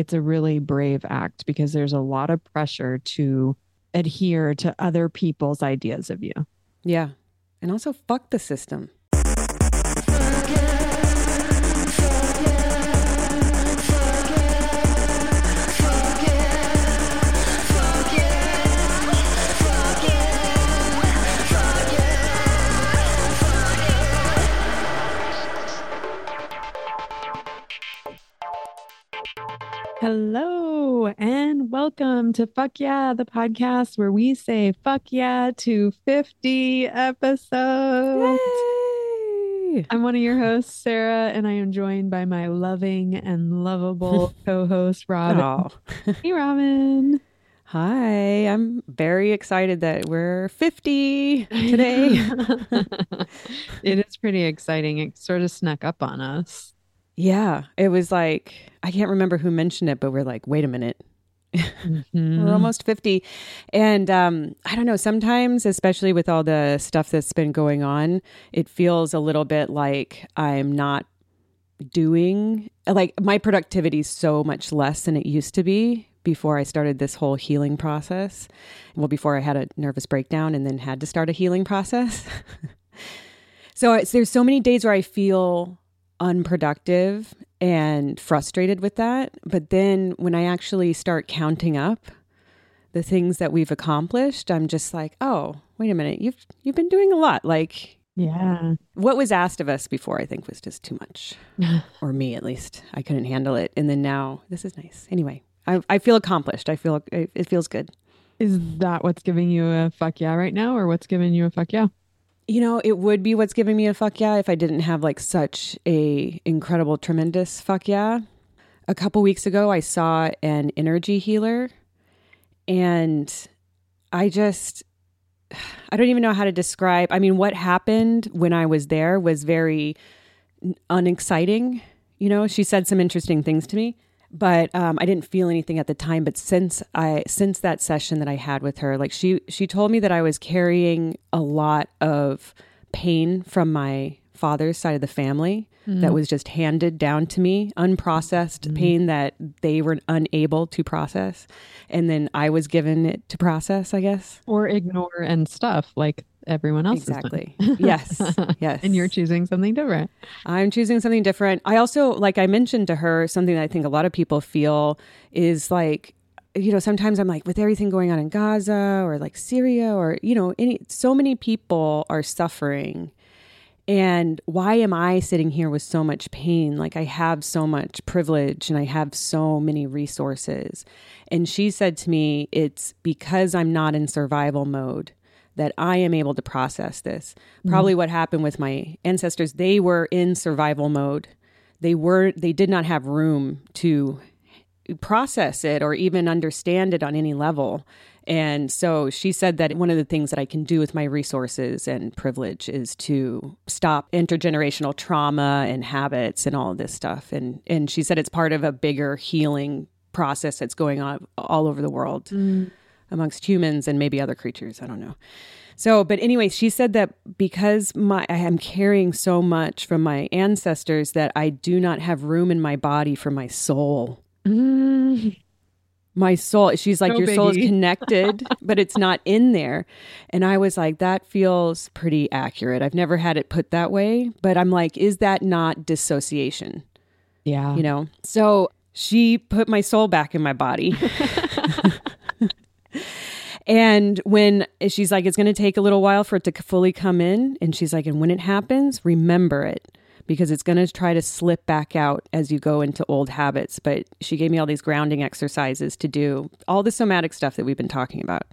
it's a really brave act because there's a lot of pressure to adhere to other people's ideas of you. Yeah. And also, fuck the system. Hello and welcome to Fuck Yeah, the podcast where we say fuck yeah to 50 episodes. Yay! I'm one of your hosts, Sarah, and I am joined by my loving and lovable co host, Robin. Oh. Hey, Robin. Hi, I'm very excited that we're 50 today. it is pretty exciting. It sort of snuck up on us. Yeah, it was like, I can't remember who mentioned it, but we're like, wait a minute. Mhm. We're almost 50. And um, I don't know, sometimes, especially with all the stuff that's been going on, it feels a little bit like I'm not doing, like, my productivity is so much less than it used to be before I started this whole healing process. Well, before I had a nervous breakdown and then had to start a healing process. so it's, there's so many days where I feel unproductive and frustrated with that. But then when I actually start counting up the things that we've accomplished, I'm just like, oh, wait a minute, you've you've been doing a lot. Like Yeah. what was asked of us before, I think, was just too much, or me at least. I couldn't handle it, and then now this is nice. Anyway, I I feel accomplished. I feel it it feels good. Is that what's giving you a fuck yeah right now, or what's giving you a fuck yeah? You know, it would be what's giving me a fuck yeah if I didn't have like such a incredible, tremendous fuck yeah. A couple weeks ago, I saw an energy healer, and I just, I don't even know how to describe. I mean, what happened when I was there was very unexciting. You know, she said some interesting things to me, but um, I didn't feel anything at the time. But since I since that session that I had with her, like she she told me that I was carrying a lot of pain from my father's side of the family that was just handed down to me, unprocessed pain that they were unable to process, and then I was given it to process. I guess Or ignore and stuff like everyone else is exactly. yes, yes. and you're choosing something different. I'm choosing something different. I also, like I mentioned to her, something that I think a lot of people feel is like, you know, sometimes I'm like, with everything going on in Gaza or like Syria or, you know, any, so many people are suffering. And why am I sitting here with so much pain? Like I have so much privilege and I have so many resources. And she said to me, it's because I'm not in survival mode that I am able to process this. Mm-hmm. Probably what happened with my ancestors, they were in survival mode. They were they did not have room to process it or even understand it on any level. And so she said that one of the things that I can do with my resources and privilege is to stop intergenerational trauma and habits and all of this stuff. And and she said it's part of a bigger healing process that's going on all over the world mm. Amongst humans and maybe other creatures. I don't know. So, but anyway, she said that because my I am carrying so much from my ancestors that I do not have room in my body for my soul. Mm. My soul, she's like, No your soul is connected, but it's not in there. And I was like, that feels pretty accurate. I've never had it put that way, but I'm like, is that not dissociation? Yeah. you know so she put my soul back in my body and when she's like it's going to take a little while for it to fully come in. And she's like and when it happens remember it. Because it's going to try to slip back out as you go into old habits. But she gave me all these grounding exercises to do all the somatic stuff that we've been talking about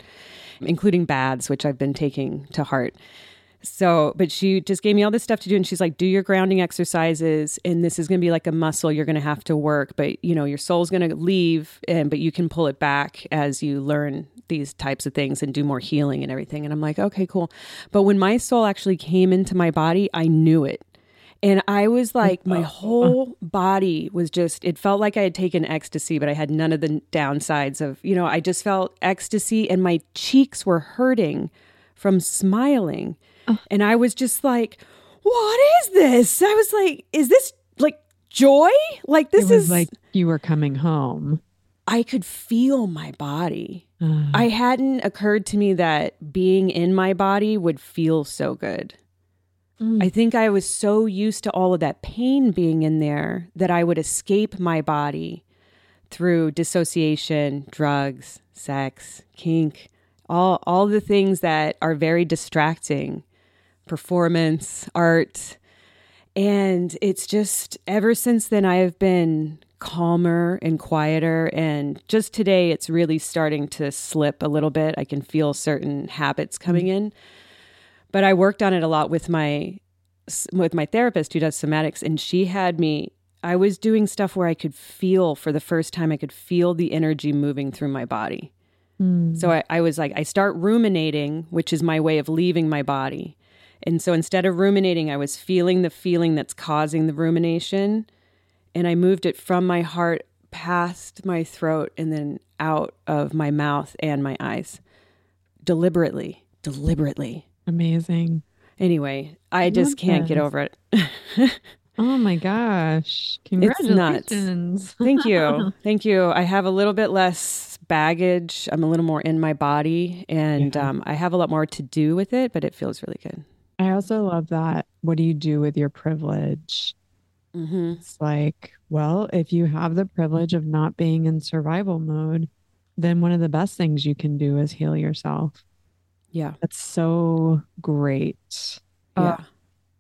including baths which i've been taking to heart so, but she just gave me all this stuff to do. And she's like, do your grounding exercises. And this is going to be like a muscle you're going to have to work. But, you know, your soul's going to leave, and but you can pull it back as you learn these types of things and do more healing and everything. And I'm like, okay, cool. But when my soul actually came into my body, I knew it. And I was like, my whole body was just, it felt like I had taken ecstasy, but I had none of the downsides of, you know, I just felt ecstasy and my cheeks were hurting from smiling. And I was just like, what is this? I was like, is this like joy. Like this it was is like you were coming home. I could feel my body. Uh, I hadn't occurred to me that being in my body would feel so good. Mm. I think I was so used to all of that pain being in there that I would escape my body through dissociation, drugs, sex, kink, all all the things that are very distracting, performance, art. And it's just ever since then I have been calmer and quieter and just today it's really starting to slip a little bit. I can feel certain habits coming in. But I worked on it a lot with my with my therapist who does somatics and she had me I was doing stuff where I could feel for the first time I could feel the energy moving through my body. mm. So I, I was like, I start ruminating, which is my way of leaving my body. And so instead of ruminating, I was feeling the feeling that's causing the rumination. And I moved it from my heart past my throat and then out of my mouth and my eyes deliberately, deliberately. amazing. Anyway, I love just can't get over it. Oh my gosh. It's nuts. Congratulations. Thank you. Thank you. I have a little bit less baggage. I'm a little more in my body and Yeah. um, I have a lot more to do with it, but it feels really good. I also love that. What do you do with your privilege? Mm-hmm. It's like, well, if you have the privilege of not being in survival mode, then one of the best things you can do is heal yourself. Yeah. That's so great. Uh, Yeah.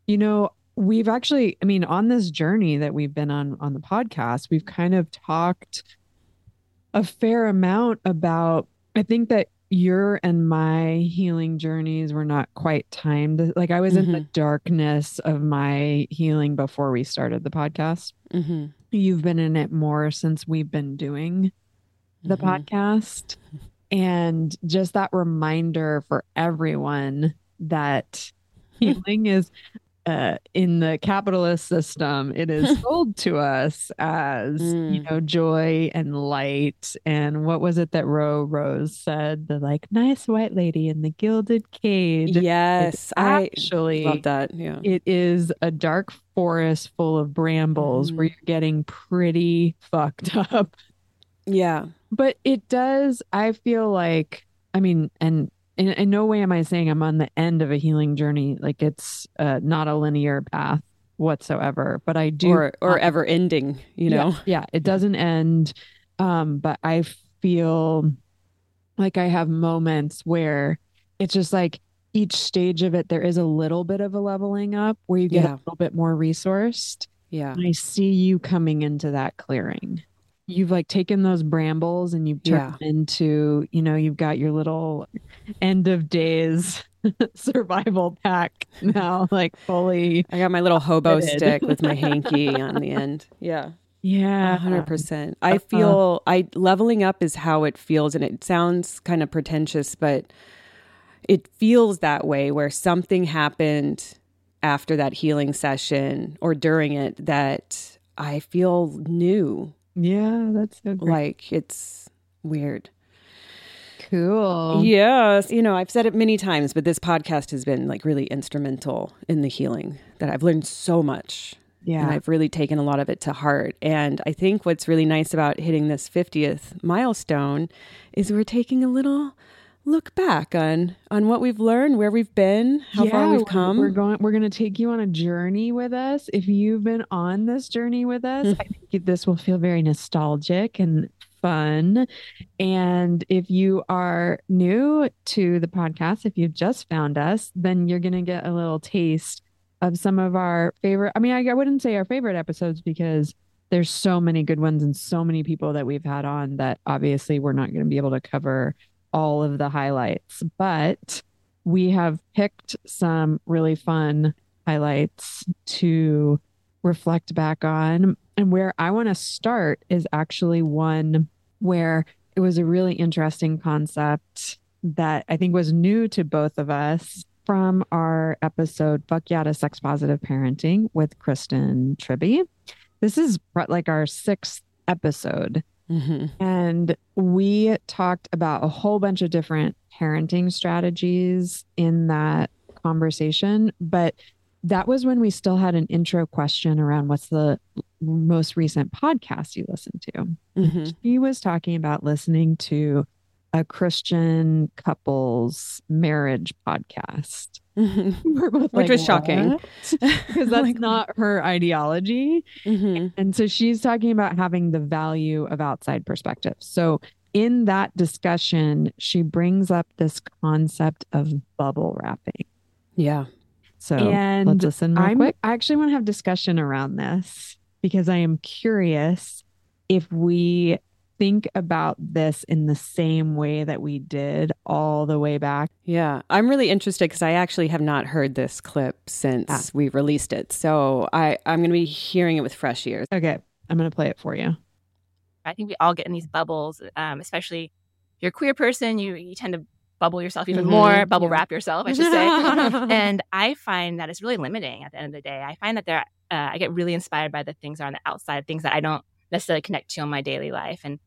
You know, we've actually, I mean, on this journey that we've been on on the podcast, we've kind of talked a fair amount about, I think that your and my healing journeys were not quite timed. Like I was in the darkness of my healing before we started the podcast. mm-hmm. You've been in it more since we've been doing the Mhm. podcast. And just that reminder for everyone that healing is uh, in the capitalist system, it is sold to us as, you Mm. know, joy and light. And what was it that Ro Rose said? The like nice white lady in the gilded cage. Yes. I actually love that. Yeah. it is a dark forest full of brambles where Mhm. you're getting pretty fucked up Yeah. but it does i feel like i mean and in, in no way am i saying i'm on the end of a healing journey like it's uh, not a linear path whatsoever but i do Or or ever ending, you know. yeah, yeah it doesn't end um but i feel like i have moments where it's just like each stage of it there is a little bit of a leveling up where you get Yeah. a little bit more resourced Yeah. and I see you coming into that clearing. You've like taken those brambles and you've turned them into, you know, you've got your little end of days survival pack now, like fully. I got my little hobo Fitted. stick with my hanky on the end. Yeah. Yeah. hundred percent. I Uh-huh. feel I leveling up is how it feels, and it sounds kind of pretentious, but it feels that way where something happened after that healing session or during it that I feel new. Yeah, that's so great. Like it's weird. cool. Yes. You know, I've said it many times, but this podcast has been like really instrumental in the healing that I've learned so much. Yeah. And. I've really taken a lot of it to heart. And I think what's really nice about hitting this 50th milestone is we're taking a little look back on on what we've learned, where we've been, how far we've come. We're going we're going to take you on a journey with us. If you've been on this journey with us, mm-hmm. I think this will feel very nostalgic and fun. And if you are new to the podcast, if you've just found us, then you're going to get a little taste of some of our favorite I mean, I, I wouldn't say our favorite episodes because there's so many good ones and so many people that we've had on that obviously we're not going to be able to cover all of the highlights, but we have picked some really fun highlights to reflect back on. And where I want to start is actually one where it was a really interesting concept that I think was new to both of us from our episode Fuck to Sex Positive Parenting with Kristen Tribby. This is like our sixth episode. Mhm. And we talked about a whole bunch of different parenting strategies in that conversation. But that was when we still had an intro question around what's the most recent podcast you listened to. Mm-hmm. He was talking about listening to a Christian couples marriage podcast. Which like, was shocking. Because that's Like, not her ideology. Mhm. And so she's talking about having the value of outside perspective. So in that discussion, she brings up this concept of bubble wrapping. Yeah. So And let's listen real I'm- quick. I actually want to have discussion around this because I am curious if we think about this in the same way that we did all the way back. Yeah, I'm really interested because I actually have not heard this clip since Ah. we released it. So I, I'm going to be hearing it with fresh ears. Okay, I'm going to play it for you. I think we all get in these bubbles, um, especially if you're a queer person, you, you tend to bubble yourself even Mhm, more, bubble yeah. wrap yourself, I should say. and I find that it's really limiting at the end of the day. I find that there, uh, I get really inspired by the things that are on the outside, things that I don't necessarily connect to in my daily life. And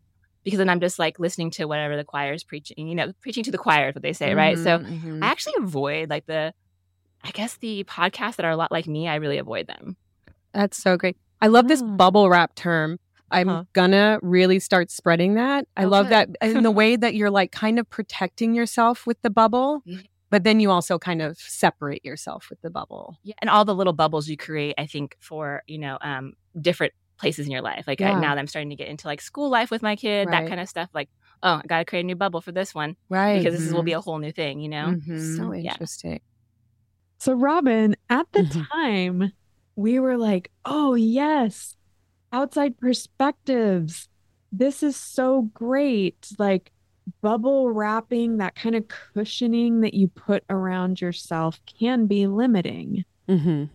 because then I'm just like listening to whatever the choir is preaching, you know, preaching to the choir is what they say, right? So Mhm. I actually avoid like the, I guess the podcasts that are a lot like me, I really avoid them. That's so great. I love this bubble wrap term. I'm Huh. gonna really start spreading that. I Oh, love good. that in the way that you're like kind of protecting yourself with the bubble, but then you also kind of separate yourself with the bubble. Yeah, and all the little bubbles you create, I think, for you know, um, different places in your life. Like I, now that I'm starting to get into like school life with my kid, Right. that kind of stuff. Like, oh, I got to create a new bubble for this one Right. because this will be a whole new thing, you know. Mm-hmm. so Yeah. interesting. So, Robin, at the Mhm. time, we were like, oh, yes, outside perspectives. This is so great. Like bubble wrapping, that kind of cushioning that you put around yourself can be limiting. Mhm.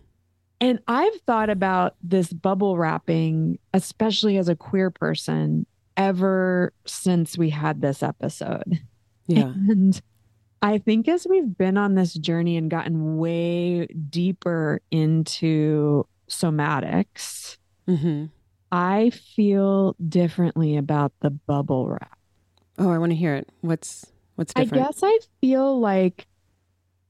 And I've thought about this bubble wrapping, especially as a queer person, ever since we had this episode. Yeah. And I think as we've been on this journey and gotten way deeper into somatics, hmm I feel differently about the bubble wrap. Oh, I want to hear it. What's what's I guess I feel like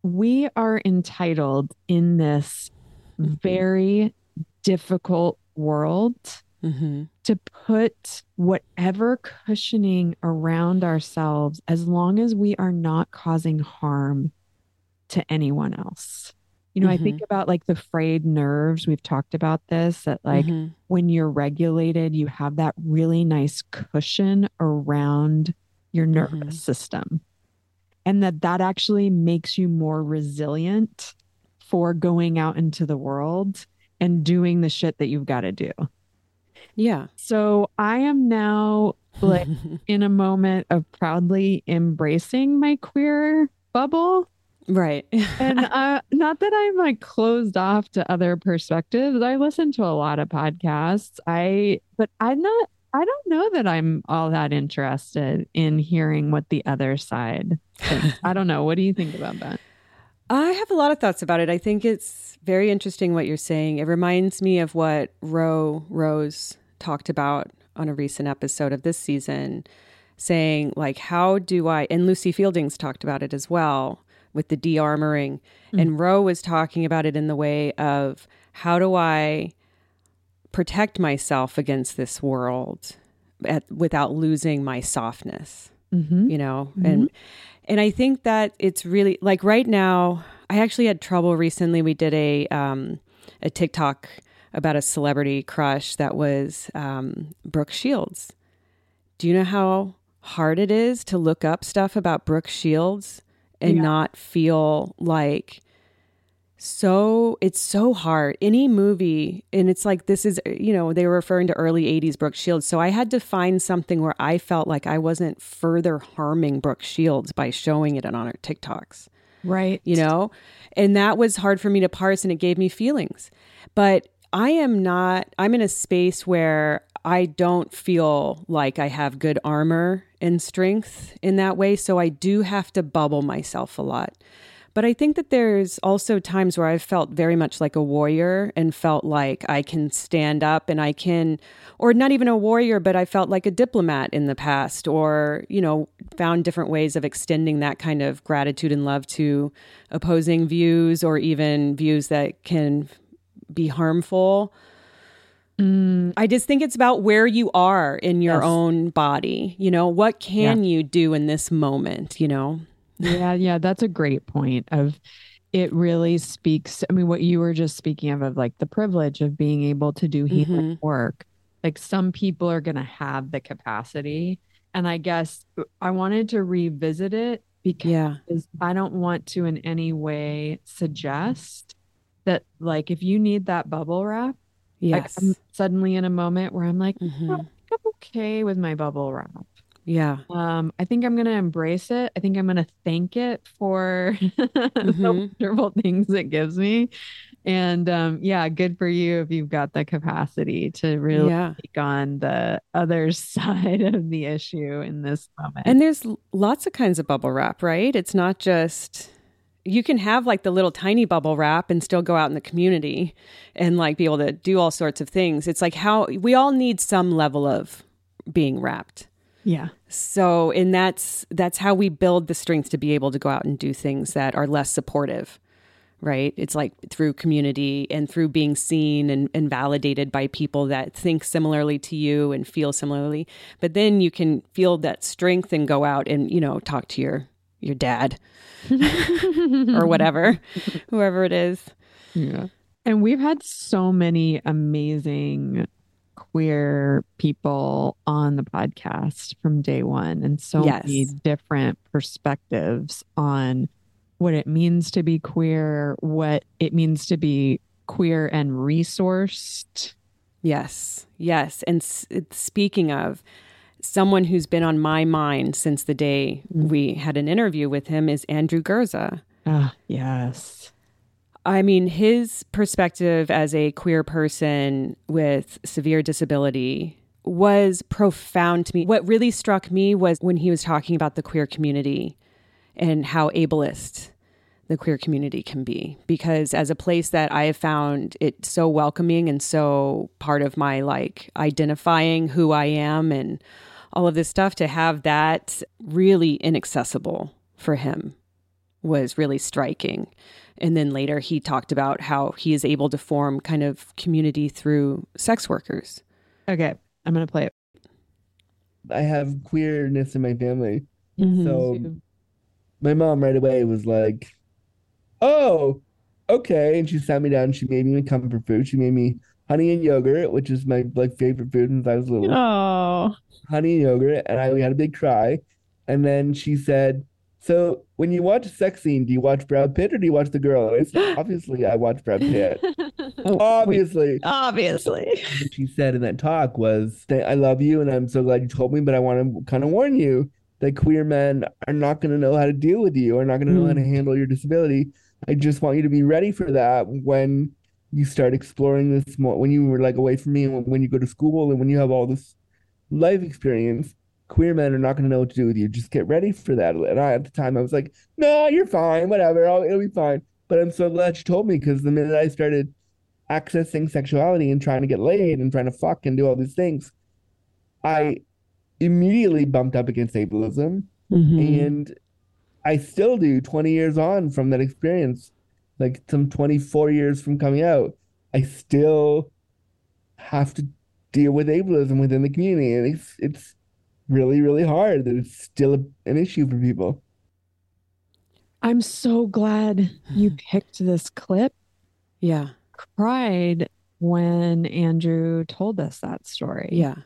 we are entitled in this very difficult world hmm to put whatever cushioning around ourselves as long as we are not causing harm to anyone else. You know, I think about like the frayed nerves. We've talked about this that like Mhm. when you're regulated, you have that really nice cushion around your nervous Mhm. system. And that that actually makes you more resilient for going out into the world and doing the shit that you've got to do. yeah. So I am now like in a moment of proudly embracing my queer bubble. right. And uh, not that I'm like closed off to other perspectives. I listen to a lot of podcasts. I, but I'm not, I don't know that I'm all that interested in hearing what the other side thinks. I don't know. What do you think about that? I have a lot of thoughts about it. I think it's very interesting what you're saying. It reminds me of what Ro Rose talked about on a recent episode of this season, saying, like, how do I, and Lucy Fieldings talked about it as well with the de armoring. And Ro was talking about it in the way of how do I protect myself against this world at, without losing my softness Mm-hmm. you know and and i think that it's really like right now i actually had trouble recently we did a um a tiktok about a celebrity crush that was um brooke shields do you know how hard it is to look up stuff about brooke shields and Yeah. not feel like so it's so hard. Any movie and it's like this is you know they were referring to early 80s brooke shields. So i had to find something where i felt like i wasn't further harming brooke shields by showing it on our tiktoks. Right. you know? And that was hard for me to parse and it gave me feelings. But i am not i'm in a space where i don't feel like i have good armor and strength in that way. So i do have to bubble myself a lot But I think that there's also times where I've felt very much like a warrior and felt like I can stand up and I can, or not even a warrior, but I felt like a diplomat in the past, or, you know, found different ways of extending that kind of gratitude and love to opposing views or even views that can be harmful. Mm, I just think it's about where you are in your Yes. own body. You know, what can you do in this moment, you know? Yeah, yeah, that's a great point of it really speaks I mean what you were just speaking of of like the privilege of being able to do healing work. Like some people are going to have the capacity and I guess uh, I wanted to revisit it because Yeah. I don't want to in any way suggest that like if you need that bubble wrap, like Yes. I'm suddenly in a moment where I'm like, Mhm. "Oh, I'm okay with my bubble wrap. Yeah. Um, I think I'm going to embrace it. I think I'm going to thank it for the Mhm. wonderful things it gives me. And um, yeah, good for you if you've got the capacity to really Yeah. take on the other side of the issue in this moment. And there's lots of kinds of bubble wrap, right? It's not just you can have like the little tiny bubble wrap and still go out in the community and like be able to do all sorts of things. It's like how we all need some level of being wrapped. Yeah. So, and that's that's how we build the strength to be able to go out and do things that are less supportive, right? It's like through community and through being seen and, and validated by people that think similarly to you and feel similarly. But then you can feel that strength and go out and you know talk to your your dad or whatever, whoever it is. Yeah. And we've had so many amazing queer people on the podcast from day one and so many different perspectives on what it means to be queer, what it means to be queer and resourced. Yes, yes. And s- speaking of someone who's been on my mind since the day Mm. we had an interview with him is Andrew Gurza. Ah, yes. I mean, his perspective as a queer person with severe disability was profound to me. What really struck me was when he was talking about the queer community and how ableist the queer community can be. Because as a place that I have found it so welcoming and so part of my like identifying who I am and all of this stuff, to have that really inaccessible for him was really striking. And then later he talked about how he is able to form kind of community through sex workers. Okay. I'm going to play it. I have queerness in my family. Mhm. So my mom right away was like, "Oh, okay," and she sat me down. She made me comfort food. She made me honey and yogurt, which is my like favorite food since I was little. Oh. Honey and yogurt, and I we had a big cry. And then she said, "So when you watch a sex scene, do you watch Brad Pitt or do you watch the girl?" And I said, "Obviously, I watch Brad Pitt. Oh, obviously." Obviously. what she said in that talk was I love you and I'm so glad you told me, but I want to kind of warn you that queer men are not going to know how to deal with you, are not going to know how to hmm. handle your disability. I just want you to be ready for that when you start exploring this more, when you were like away from me and when you go to school and when you have all this life experience. Queer men are not going to know what to do with you. Just get ready for that. And I, at the time, I was like, "No, you're fine. Whatever. I'll, it'll be fine." But I'm so glad she told me because the minute I started accessing sexuality and trying to get laid and trying to fuck and do all these things, I immediately bumped up against ableism. Mhm. And I still do 20 years on from that experience, like some 24 years from coming out. I still have to deal with ableism within the community. And it's, it's really, really hard that it's still a, an issue for people. I'm so glad you picked this clip. Yeah. Cried when Andrew told us that story. Yeah.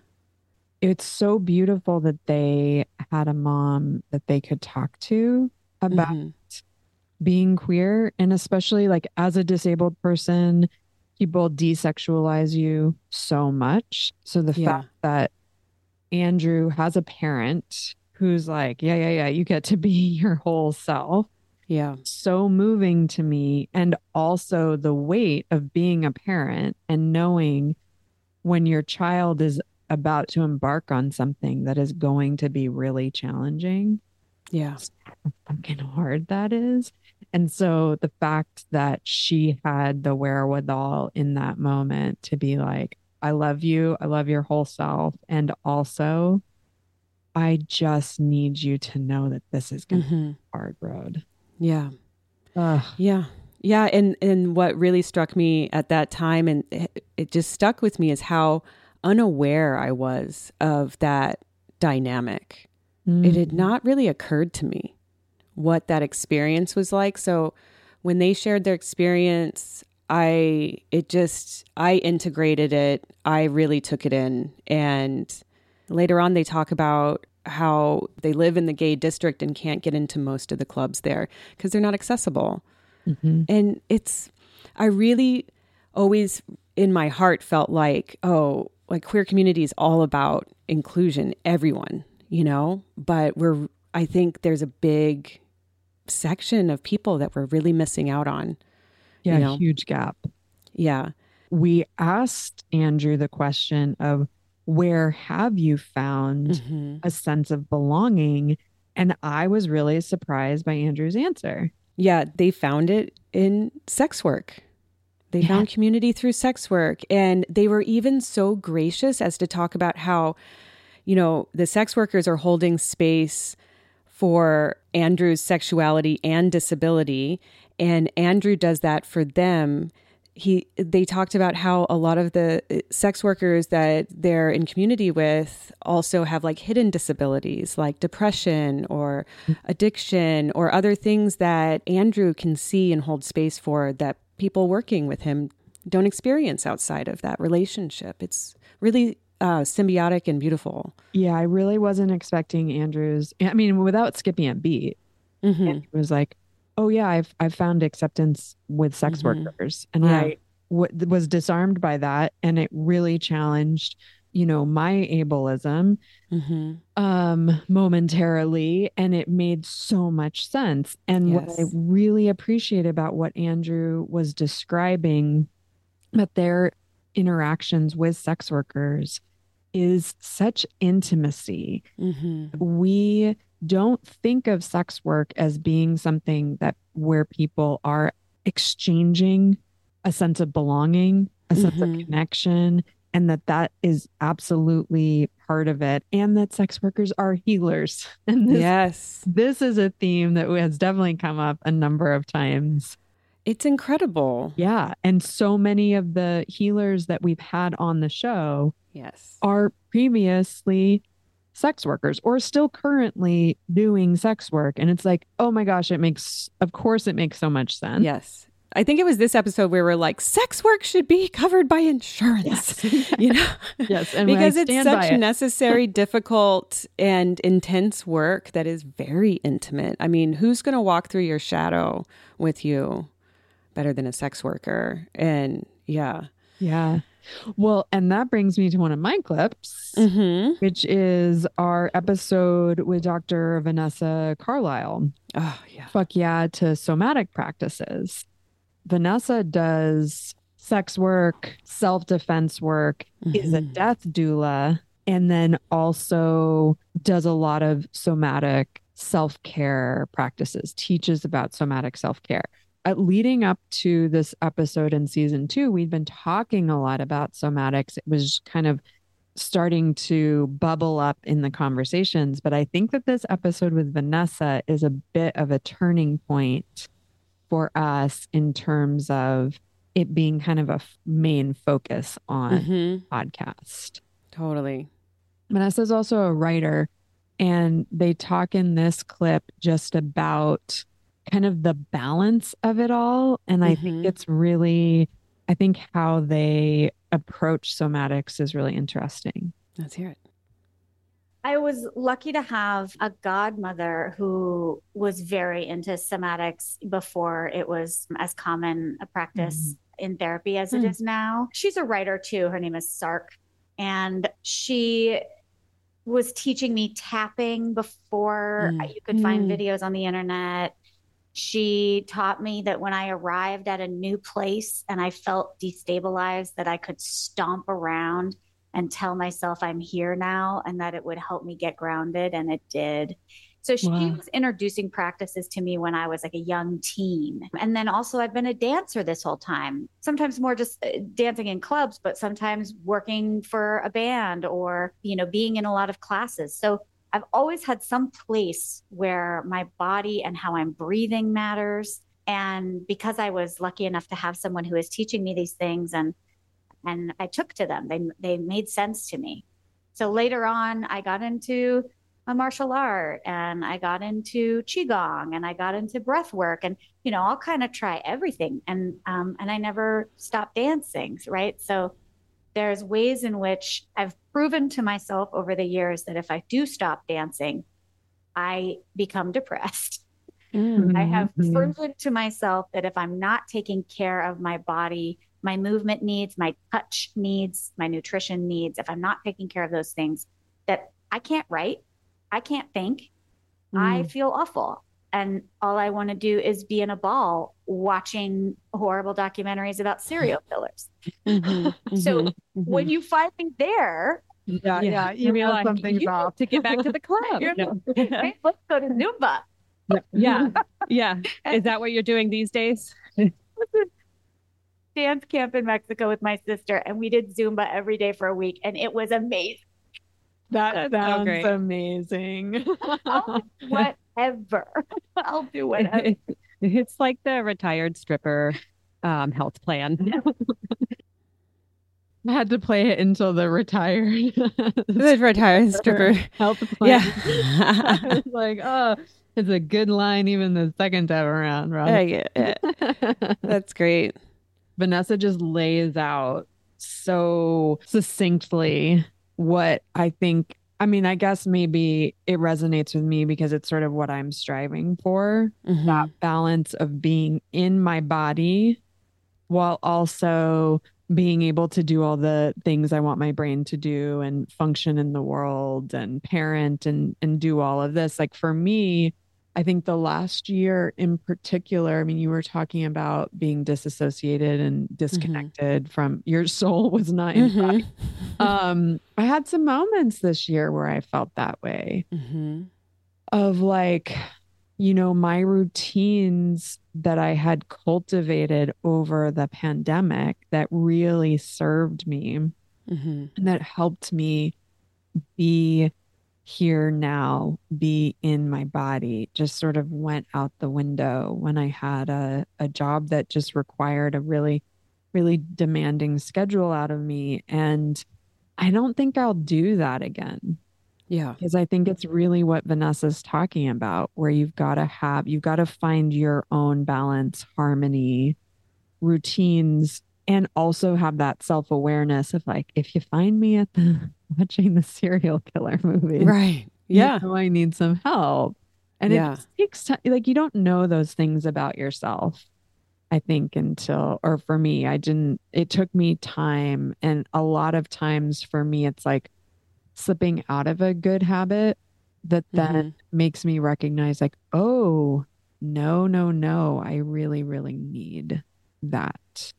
It's so beautiful that they had a mom that they could talk to about Mhm. being queer. And especially like as a disabled person, people desexualize you so much. So the Yeah. fact that Andrew has a parent who's like, yeah, yeah, yeah, you get to be your whole self Yeah. so moving to me and also the weight of being a parent and knowing when your child is about to embark on something that is going to be really challenging Yeah. Fucking hard that is. And so the fact that she had the wherewithal in that moment to be like, I love you. I love your whole self. And also, I just need you to know that this is going to Mhm. be a hard road. Yeah. Ugh. Yeah. Yeah, and and what really struck me at that time and it, it just stuck with me is how unaware I was of that dynamic. It had Mm. not really occurred to me what that experience was like. So when they shared their experience, I it just I integrated it. I really took it in and later on they talk about how they live in the gay district and can't get into most of the clubs there because they're not accessible. Mhm. And it's, I really always in my heart felt like, oh, like queer community is all about inclusion, everyone, you know? But we're, I think there's a big section of people that we're really missing out on. Yeah, know? huge gap. Yeah. We asked Andrew the question of where have you found Mhm. a sense of belonging? And I was really surprised by Andrew's answer. Yeah. They found it in sex work. They Yeah. found community through sex work. And they were even so gracious as to talk about how, you know, the sex workers are holding space for Andrew's sexuality and disability. And Andrew does that for them. He they talked about how a lot of the uh, sex workers that they're in community with also have like hidden disabilities like depression or addiction or other things that Andrew can see and hold space for that people working with him don't experience outside of that relationship. It's really uh, symbiotic and beautiful. Yeah, I really wasn't expecting Andrew's. I mean, without skipping a beat, Mhm. and was like, "Oh yeah, I've I've found acceptance with sex Mhm. workers," and Yeah. I w- was disarmed by that, and it really challenged, you know, my ableism hmm um momentarily and it made so much sense and what i really appreciate about what andrew was describing that their interactions with sex workers is such intimacy hmm we don't think of sex work as being something that where people are exchanging a sense of belonging a sense Mhm. of connection and that that is absolutely part of it and that sex workers are healers and this Yes. this is a theme that has definitely come up a number of times It's incredible. yeah and so many of the healers that we've had on the show Yes. are previously sex workers or still currently doing sex work and it's like oh my gosh it makes of course it makes so much sense Yes. I think it was this episode where we're like, sex work should be covered by insurance. You know? yes and because it's such it. necessary, difficult, and intense work that is very intimate. I mean, who's going to walk through your shadow with you better than a sex worker? And yeah. yeah well and that brings me to one of my clips Mm-hmm. which is our episode with Dr. Vanessa Carlisle. Oh, yeah. Fuck yeah to somatic practices. Vanessa does sex work, self defense work, is a Mhm. death doula, and then also does a lot of somatic self care practices, teaches about somatic self care. Uh, leading up to this episode in season two, we'd been talking a lot about somatics. It was kind of starting to bubble up in the conversations. But I think that this episode with Vanessa is a bit of a turning point for us in terms of it being kind of a f- main focus on Mhm. podcast. Totally. Vanessa's also a writer, and they talk in this clip just about kind of the balance of it all. And I think Mhm. it's really, I think how they approach somatics is really interesting. Let's hear it. I was lucky to have a godmother who was very into somatics before it was as common a practice in therapy as it Mm. is now. She's a writer too. Her name is Sark. And she was teaching me tapping before Mm. you could find Mm. videos on the internet. She taught me that when I arrived at a new place and I felt destabilized, that I could stomp around and tell myself I'm here now and that it would help me get grounded. And it did. So she Wow. was introducing practices to me when I was like a young teen. And then also, I've been a dancer this whole time, sometimes more just uh, dancing in clubs, but sometimes working for a band or, you know, being in a lot of classes. So I've always had some place where my body and how I'm breathing matters. And because I was lucky enough to have someone who was teaching me these things and and I took to them, they they made sense to me. So later on, I got into a martial art and I got into qigong and I got into breath work and you know I'll kind of try everything and um, and I never stopped dancing right so there's ways in which I've proven to myself over the years that if I do stop dancing I become depressed Mm. I have proven to myself that if I'm not taking care of my body, my movement needs, my touch needs, my nutrition needs, if I'm not taking care of those things, that I can't write, I can't think, I Mm. feel awful. And all I want to do is be in a ball watching horrible documentaries about serial killers. Mhm, So mhm, When mhm. you find me there, Yeah, Yeah. yeah. You You mean like, something's off. to get back to the club. You're- No. hey, let's go to Zumba. yeah, yeah. Is that what you're doing these days? dance camp in Mexico with my sister, and we did Zumba every day for a week, and it was amazing. That That's so sounds great. amazing. I'll do whatever. I'll do whatever. it's like the retired stripper um, health plan. I had to play it until the retired the retired stripper. health plan. Yeah. I was like, oh, it's a good line even the second time around, Yeah, right? yeah, yeah. That's great. Vanessa just lays out so succinctly what I think. I mean, I guess maybe it resonates with me because it's sort of what I'm striving for Mhm. that balance of being in my body while also being able to do all the things I want my brain to do and function in the world and parent and and do all of this. Like for me, I think the last year in particular, I mean, you were talking about being disassociated and disconnected from your soul was not in. Mhm. Um, I had some moments this year where I felt that way Mhm. of like, you know, my routines that I had cultivated over the pandemic that really served me Mhm. and that helped me be here now, be in my body, just sort of went out the window when I had a, a job that just required a really, really demanding schedule out of me. And I don't think I'll do that again Yeah. because I think it's really what Vanessa's talking about, where you've got to have, you've got to find your own balance, harmony, routines, and also have that self awareness of like, if you find me at the watching the serial killer movie, Right. Yeah. you know I need some help. And Yeah. it takes time. Like, you don't know those things about yourself, I think, until, or for me, I didn't, it took me time. And a lot of times for me, it's like slipping out of a good habit that then mm-hmm. makes me recognize, like, oh, no, no, no, I really, really need that.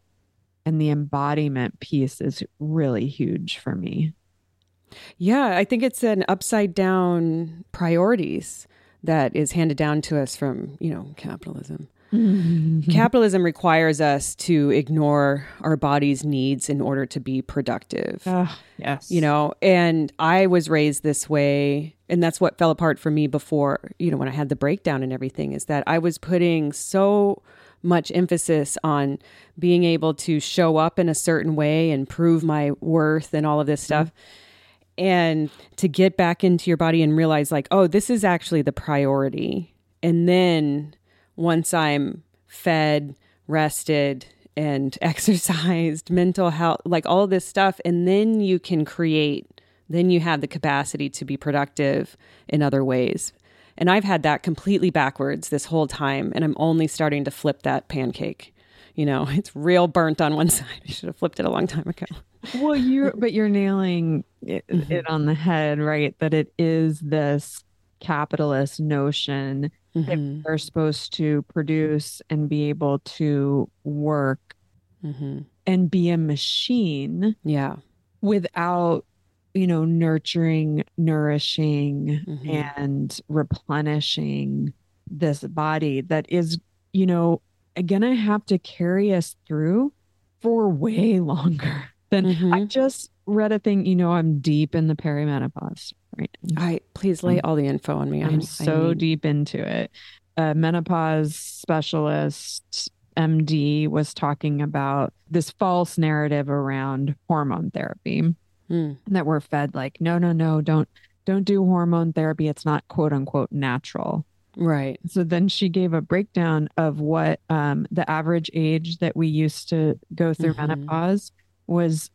And the embodiment piece is really huge for me. Yeah, I think it's an upside down priorities that is handed down to us from, you know, capitalism. Capitalism requires us to ignore our body's needs in order to be productive. Ah, yes. you know and i was raised this way and that's what fell apart for me before you know when i had the breakdown and everything is that i was putting so much emphasis on being able to show up in a certain way and prove my worth and all of this stuff and to get back into your body and realize like oh this is actually the priority. And then once i'm fed rested and exercised mental health like all this stuff and then you can create then you have the capacity to be productive in other ways. And i've had that completely backwards this whole time and i'm only starting to flip that pancake. You know it's real burnt on one side. I should have flipped it a long time ago well you're but you're nailing it, Mhm. it on the head right that it is this capitalist notion that Mhm, we're supposed to produce and be able to work mhm. and be a machine yeah without you know, nurturing, nourishing, Mhm. and replenishing this body that is, you know, gonna have to carry us through for way longer than I Mhm. just read a thing. You know, I'm deep in the perimenopause right now. I please lay all the info on me. I'm I'm so I need- deep into it. A menopause specialist, MD, was talking about this false narrative around hormone therapy Mm. that we're fed like, no, no, no, don't don't do hormone therapy. It's not quote unquote natural. Right. So then she gave a breakdown of what um, the average age that we used to go through Mhm. menopause was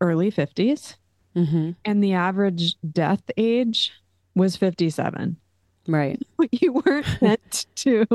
early 50s, hmm and the average death age was 57. Right. you weren't meant to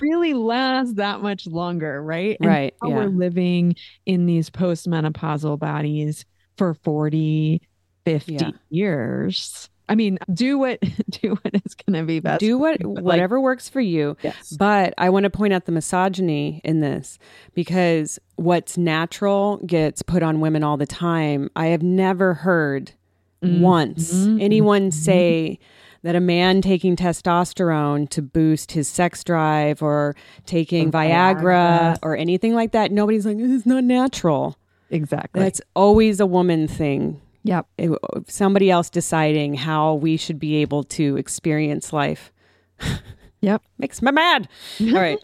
really last that much longer, right? And Right. Yeah. we're living in these postmenopausal bodies for 40, 50 Yeah. years. I mean, do what do what is going to be best. Do what you, but, like, whatever works for you. yes. But I want to point out the misogyny in this because what's natural gets put on women all the time. I have never heard Mhm. once Mhm. anyone Mhm. say that a man taking testosterone to boost his sex drive or taking Viagra, Viagra. or anything like that, nobody's like, it's not natural. Exactly. That's always a woman thing. Yep. It- uh, somebody else deciding how we should be able to experience life. Yep. Makes me mad. All right.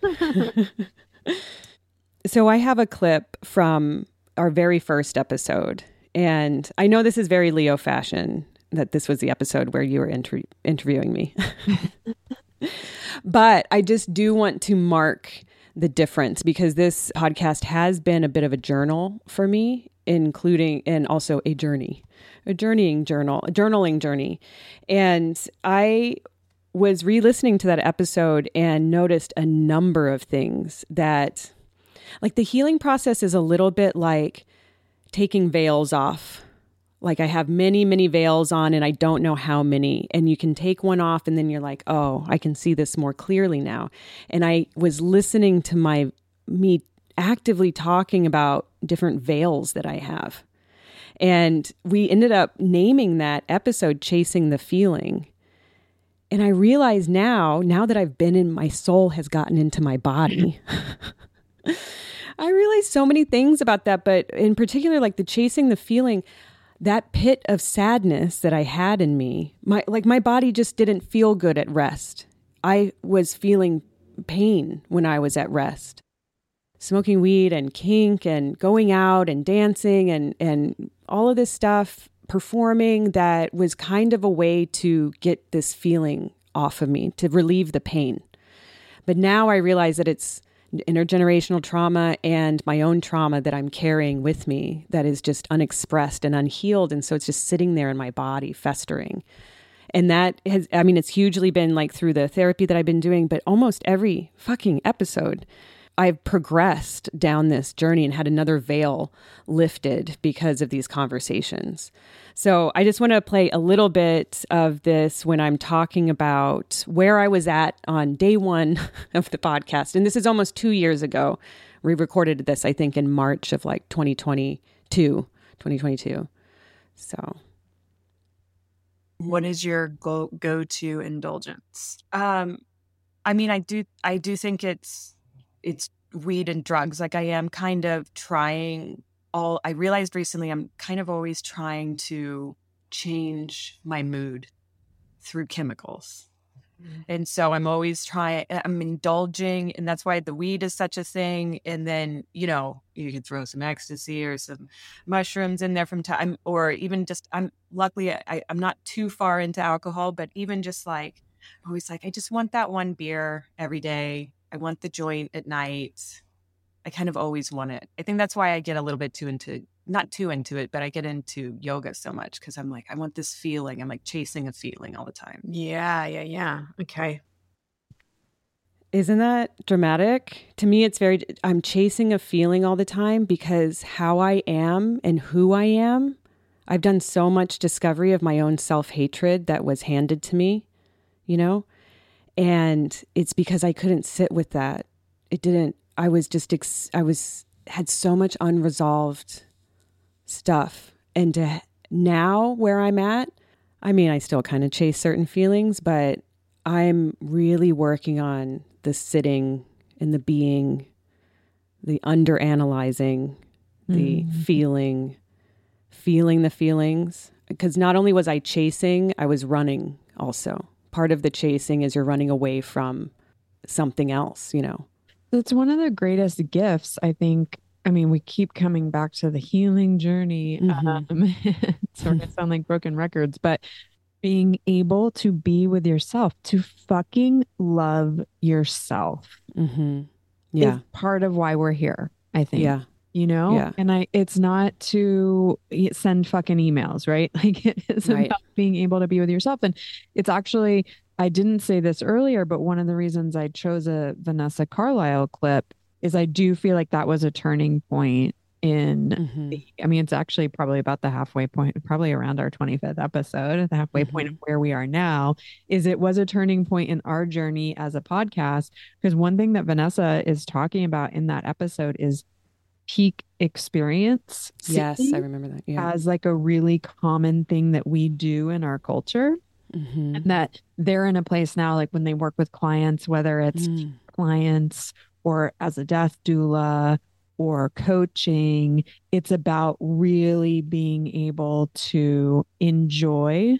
so I have a clip from our very first episode. And I know this is very Leo fashion that this was the episode where you were inter- interviewing me. but I just do want to mark the difference because this podcast has been a bit of a journal for me, including and also a journey, a journeying journal, a journaling journey. And I was re listening to that episode and noticed a number of things that, like, the healing process is a little bit like taking veils off. Like, I have many, many veils on and I don't know how many. And you can take one off and then you're like, oh, I can see this more clearly now. And I was listening to my, me actively talking about different veils that I have. And we ended up naming that episode Chasing the Feeling. And I realize now, now that I've been in, my soul has gotten into my body. I realize so many things about that, but in particular, like the chasing the feeling, that pit of sadness that I had in me, my like my body just didn't feel good at rest. I was feeling pain when I was at rest. Smoking weed and kink and going out and dancing and and all of this stuff performing that was kind of a way to get this feeling off of me, to relieve the pain. But now I realize that it's intergenerational trauma and my own trauma that I'm carrying with me that is just unexpressed and unhealed. And so it's just sitting there in my body, festering. And that has, I mean, it's hugely been like through the therapy that I've been doing, but almost every fucking episode, I've progressed down this journey and had another veil lifted because of these conversations. So I just want to play a little bit of this when I'm talking about where I was at on day one of the podcast. And this is almost two years ago. We recorded this, I think, in March of like 2022, 2022. So what is your go go to indulgence? Um, I mean, I do I do think it's it's weed and drugs. Like I am kind of trying all. I realized recently I'm kind of always trying to change my mood through chemicals. Mm-hmm. And so I'm always trying, I'm indulging, and that's why the weed is such a thing. And then, you know, you could throw some ecstasy or some mushrooms in there from time, or even just, I'm luckily, I, I'm not too far into alcohol, but even just like, I'm always like, I just want that one beer every day. I want the joint at night. I kind of always want it. I think that's why I get a little bit too into, not too into it, but I get into yoga so much because I'm like, I want this feeling. I'm like chasing a feeling all the time. Yeah, yeah, yeah. Okay. Isn't that dramatic? To me, it's very, I'm chasing a feeling all the time because how I am and who I am, I've done so much discovery of my own self hatred that was handed to me, you know? And it's because I couldn't sit with that. It didn't, I was just, ex- I was, had so much unresolved stuff. And to now where I'm at, I mean, I still kind of chase certain feelings, but I'm really working on the sitting and the being, the under analyzing, the Mm. feeling, feeling the feelings. Because not only was I chasing, I was running also. Part of the chasing is you're running away from something else, you know? It's one of the greatest gifts, I think. I mean, we keep coming back to the healing journey. Mhm. Um, it's sort of sound like broken records, but being able to be with yourself, to fucking love yourself Mm-hmm. Yeah. is part of why we're here, I think. Yeah. You know? Yeah. And I it's not to send fucking emails, right? Like it is Right. about being able to be with yourself. And it's actually I didn't say this earlier, but one of the reasons I chose a Vanessa Carlisle clip is I do feel like that was a turning point in Mhm. the, I mean, it's actually probably about the halfway point, probably around our 25th episode, the halfway point of where we are now, is it was a turning point in our journey as a podcast. Because one thing that Vanessa is talking about in that episode is peak experience. Yes, I remember that. Yeah. As like a really common thing that we do in our culture. Mhm. And that they're in a place now, like when they work with clients, whether it's Mm. clients or as a death doula or coaching, it's about really being able to enjoy,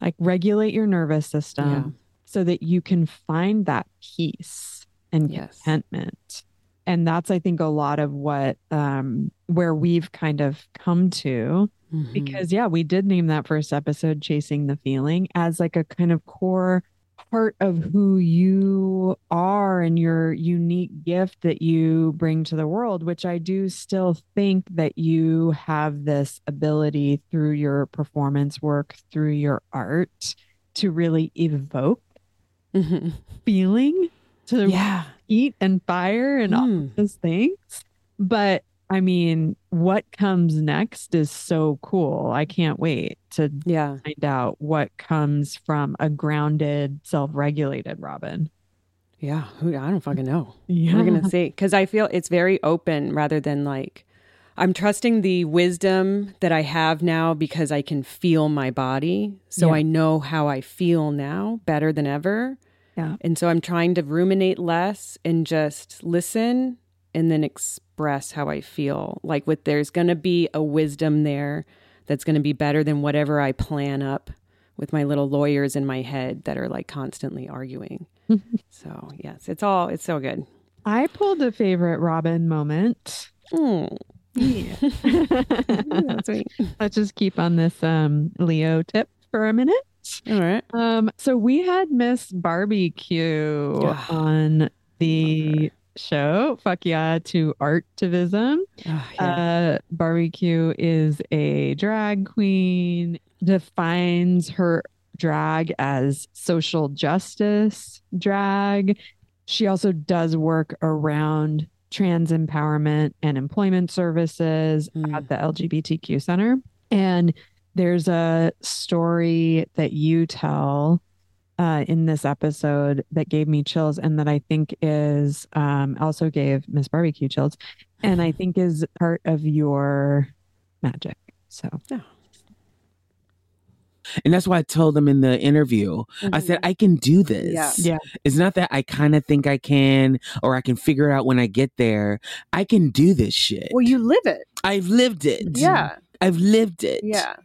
like regulate your nervous system Yeah. so that you can find that peace and Yes. contentment. And that's, I think, a lot of what, um, where we've kind of come to Mhm. because yeah we did name that first episode chasing the feeling as like a kind of core part of who you are and your unique gift that you bring to the world which i do still think that you have this ability through your performance work through your art to really evoke Mhm. feeling to Yeah. heat and fire and all Mm. those things. But I mean, what comes next is so cool. I can't wait to Yeah. find out what comes from a grounded, self regulated Robin. Yeah. I don't fucking know. Yeah. We're going to see. Because I feel it's very open rather than like, I'm trusting the wisdom that I have now because I can feel my body. So Yeah. I know how I feel now better than ever. Yeah. And so I'm trying to ruminate less and just listen and then express how I feel. Like with there's going to be a wisdom there that's going to be better than whatever I plan up with my little lawyers in my head that are like constantly arguing. so, yes, it's all it's so good. I pulled a favorite Robin moment. Mm. Yeah. That's sweet. Let's just keep on this um, Leo tip for a minute. All right. Um, so we had Miss Barbie Q Yeah. on the show. Fuck yeah to artivism. Oh, yeah. Uh, Barbie Q is a drag queen, defines her drag as social justice drag. She also does work around trans empowerment and employment services Mm. at the LGBTQ Center. And there's a story that you tell uh, in this episode that gave me chills and that I think is um, also gave Miss Barbie Q chills and I think is part of your magic. So yeah. And that's why I told them in the interview, I said, I can do this. Yeah. Yeah. It's not that I kind of think I can or I can figure it out when I get there. I can do this shit. well, you live it. I've lived it. Yeah. I've lived it. Yeah.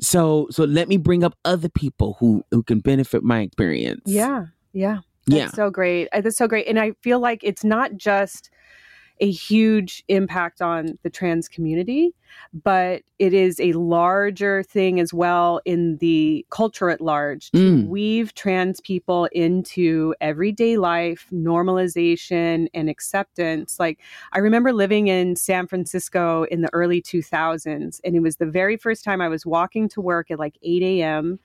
So so let me bring up other people who who can benefit my experience. Yeah. Yeah. Yeah. So great. Uh, That's so great. And I feel like it's not just a huge impact on the trans community, but it is a larger thing as well in the culture at large to Mm. weave trans people into everyday life, normalization, and acceptance. Like, I remember living in San Francisco in the early 2000s, and it was the very first time I was walking to work at like 8 a.m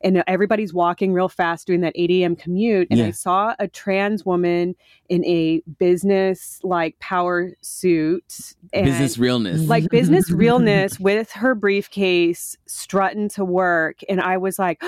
and everybody's walking real fast doing that 8 a.m. commute. And I saw a trans woman in a business like power suit and Business realness. like business realness with her briefcase strutting to work. And I was like,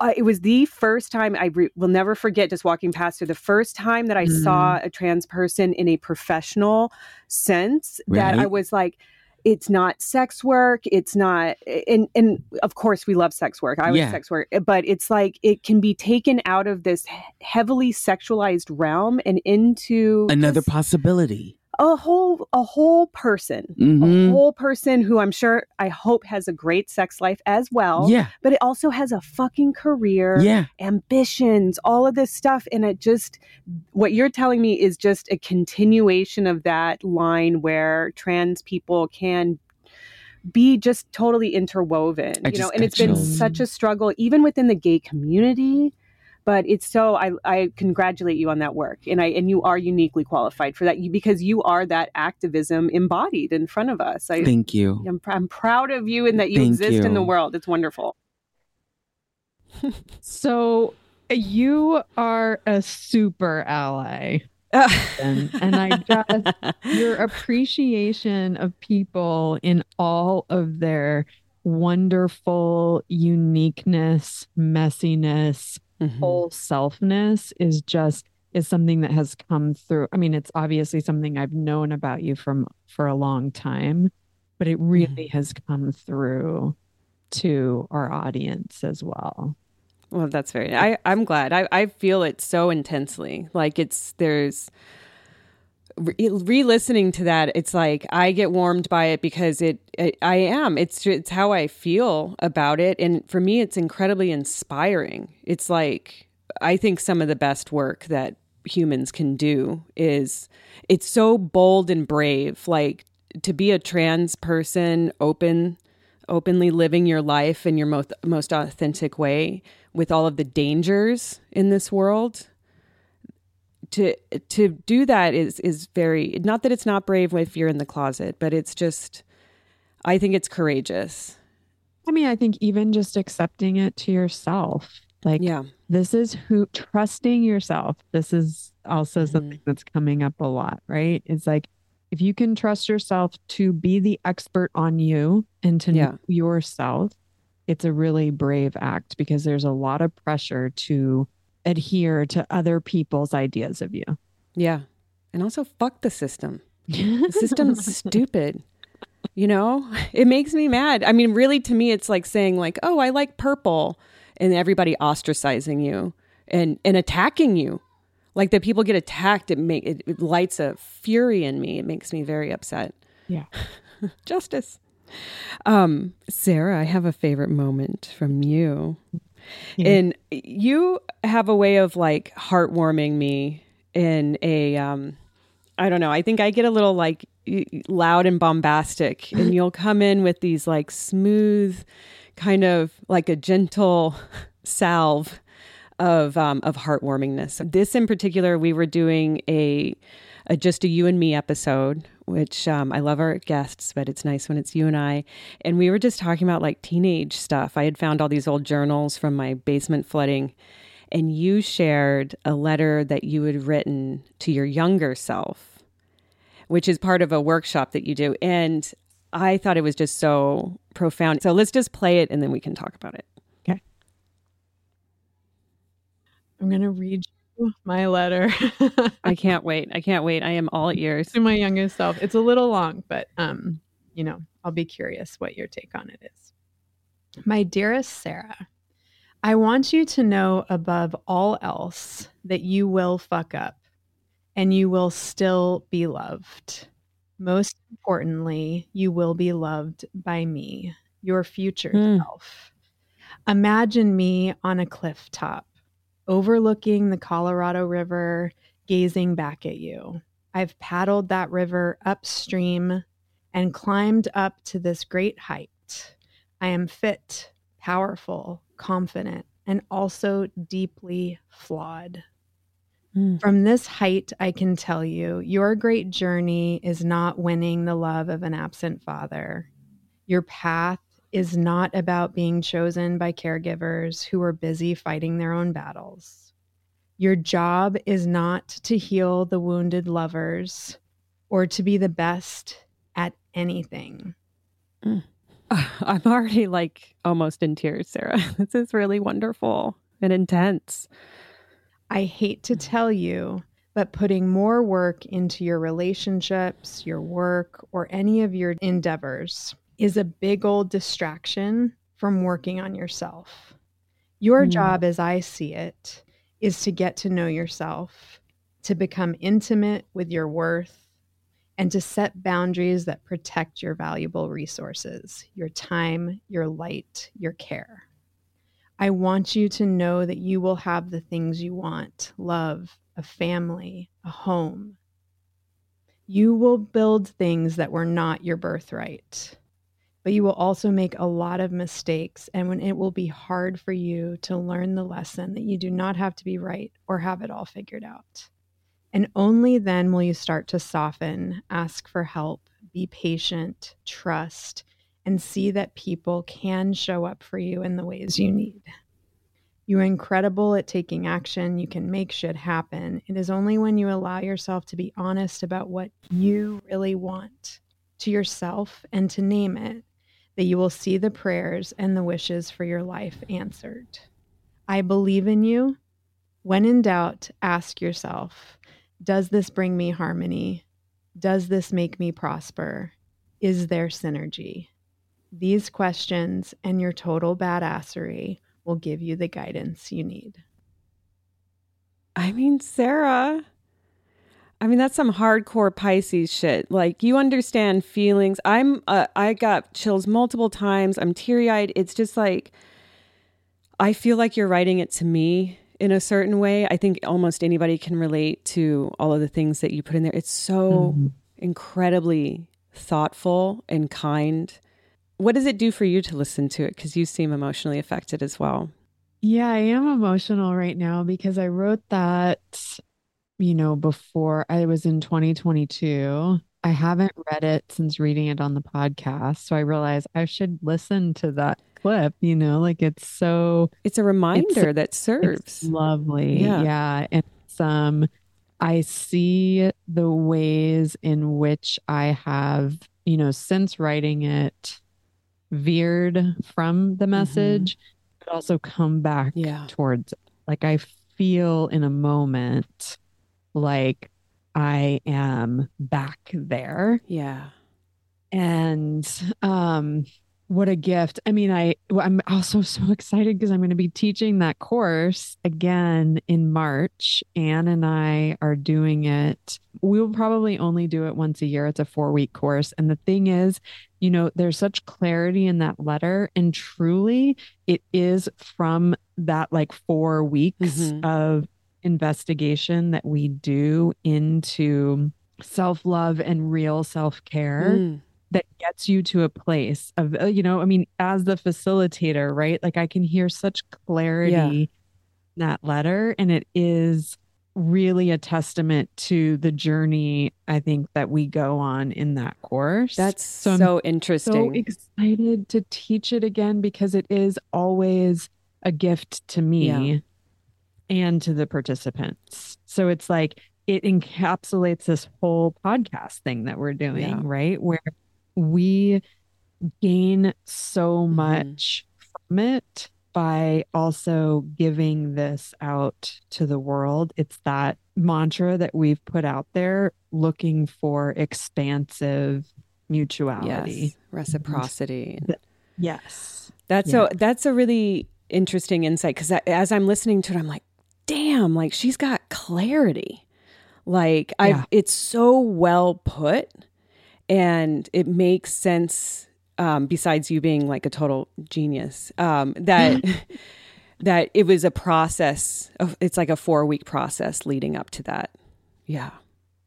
uh, it was the first time I re- will never forget just walking past her. The first time that I Mm. saw a trans person in a professional sense that I was like, it's not sex work it's not and and of course we love sex work i was Yeah. sex work but it's like it can be taken out of this heavily sexualized realm and into Another just possibility. A whole a whole person a Mhm. whole person who i'm sure i hope has a great sex life as well Yeah. but it also has a fucking career Yeah. ambitions, all of this stuff. And it just, what you're telling me is just a continuation of that line where trans people can be just totally interwoven, I you know, and it's been such a struggle, even within the gay community. But it's so I, I congratulate you on that work, and I and you are uniquely qualified for that you, because you are that activism embodied in front of us. I, Thank you. I'm, I'm proud of you and that you Thank exist in the world. It's wonderful. So you are a super ally. And, and I just, your appreciation of people in all of their wonderful uniqueness, messiness, Mhm. whole selfness is just is something that has come through. I mean, it's obviously something I've known about you from for a long time, but it really has come through to our audience as well. Well, that's very. I I'm glad. I I feel it so intensely. Like it's there's re- re-listening to that. It's like I get warmed by it because it, it. I am. It's it's how I feel about it, and for me, it's incredibly inspiring. It's like I think some of the best work that humans can do is it's so bold and brave. Like to be a trans person, open openly living your life in your most most authentic way with all of the dangers in this world to to do that is is very not that it's not brave if you're in the closet but it's just i think it's courageous I mean, I think even just accepting it to yourself, like yeah this is who trusting yourself. This is also Mhm. something that's coming up a lot, right? It's like if you can trust yourself to be the expert on you and to Yeah. know yourself, it's a really brave act because there's a lot of pressure to adhere to other people's ideas of you. yeah. And also fuck the system. The system's stupid. You know? It makes me mad. I mean really to me it's like saying like oh i like purple and everybody ostracizing you and and attacking you. Like that people get attacked it make it, it lights a fury in me. It makes me very upset. Yeah. justice. Um sarah i have a favorite moment from you Yeah. and you have a way of like heartwarming me in a um I don't know. I think I get a little like loud and bombastic, and you'll come in with these like smooth, kind of like a gentle salve of um, of heartwarmingness. This in particular, we were doing a, a just a you and me episode, which um, I love our guests, but it's nice when it's you and I. And we were just talking about like teenage stuff. I had found all these old journals from my basement flooding and you shared a letter that you had written to your younger self, which is part of a workshop that you do. And I thought it was just so profound. So let's just play it and then we can talk about it. Okay. I'm going to read my letter I can't wait. I can't wait. I am all ears. to my youngest self. It's a little long, but um, you know, I'll be curious what your take on it is. My dearest Sarah, I want you to know above all else that you will fuck up and you will still be loved. Most importantly, you will be loved by me, your future Hmm. self. Imagine me on a cliff top, overlooking the Colorado River, gazing back at you. I've paddled that river upstream and climbed up to this great height. I am fit, powerful, confident, and also deeply flawed. Mm. From this height, I can tell you, your great journey is not winning the love of an absent father. Your path is not about being chosen by caregivers who are busy fighting their own battles. Your job is not to heal the wounded lovers or to be the best at anything. Mm. I'm already like almost in tears, Sarah. This is really wonderful and intense. I hate to tell you, but putting more work into your relationships, your work, or any of your endeavors is a big old distraction from working on yourself. Your Mm. job, as I see it, is to get to know yourself, to become intimate with your worth, and to set boundaries that protect your valuable resources, your time, your light, your care. I want you to know that you will have the things you want love, a family, a home. You will build things that were not your birthright, but you will also make a lot of mistakes, and when it will be hard for you to learn the lesson that you do not have to be right or have it all figured out. And only then will you start to soften, ask for help, be patient, trust, and see that people can show up for you in the ways you need. You're incredible at taking action. You can make shit happen. It is only when you allow yourself to be honest about what you really want to yourself and to name it that you will see the prayers and the wishes for your life answered. I believe in you. When in doubt, ask yourself Does this bring me harmony? Does this make me prosper? Is there synergy? These questions and your total badassery will give you the guidance you need. I mean, Sarah. I mean, that's some hardcore Pisces shit. Like you understand feelings. I'm uh, I got chills multiple times. I'm teary-eyed. It's just like I feel like you're writing it to me in a certain way. I think almost anybody can relate to all of the things that you put in there. It's so Mhm. incredibly thoughtful and kind. What does it do for you to listen to it cuz you seem emotionally affected as well? Yeah, I am emotional right now because I wrote that, you know, before I was in 2022. I haven't read it since reading it on the podcast. So I realized I should listen to that clip, you know, like it's so It's a reminder that it's serves. lovely. Yeah. Yeah. And it's, um, I see the ways in which I have, you know, since writing it, veered from the message, but also come back Yeah. towards it. Like I feel in a moment like I am back there. Yeah. and um what a gift. I mean i i'm also so excited because i'm going to be teaching that course again in march. Anne and i are doing it. We will probably only do it once a year. It's a four week course. And the thing is you know there's such clarity in that letter. And truly it is from that like four weeks Mhm. of investigation that we do into self-love and real self-care Mm. that gets you to a place of uh, you know i mean as the facilitator right like i can hear such clarity in that letter and it is really a testament to the journey i think that we go on in that course That's So so, interesting. so excited to teach it again because it is always a gift to me Yeah. And to the participants. So it's like it encapsulates this whole podcast thing that we're doing, Yeah. right? Where we gain so Mhm. much from it by also giving this out to the world. It's that mantra that we've put out there looking for expansive mutuality. yes. Reciprocity. Yes. That's so that's a really interesting insight because as I'm listening to it, I'm like, damn, like she's got clarity. Like I Yeah. it's so well put and it makes sense um, besides you being like a total genius um, that that it was a process of it's like a four week process leading up to that yeah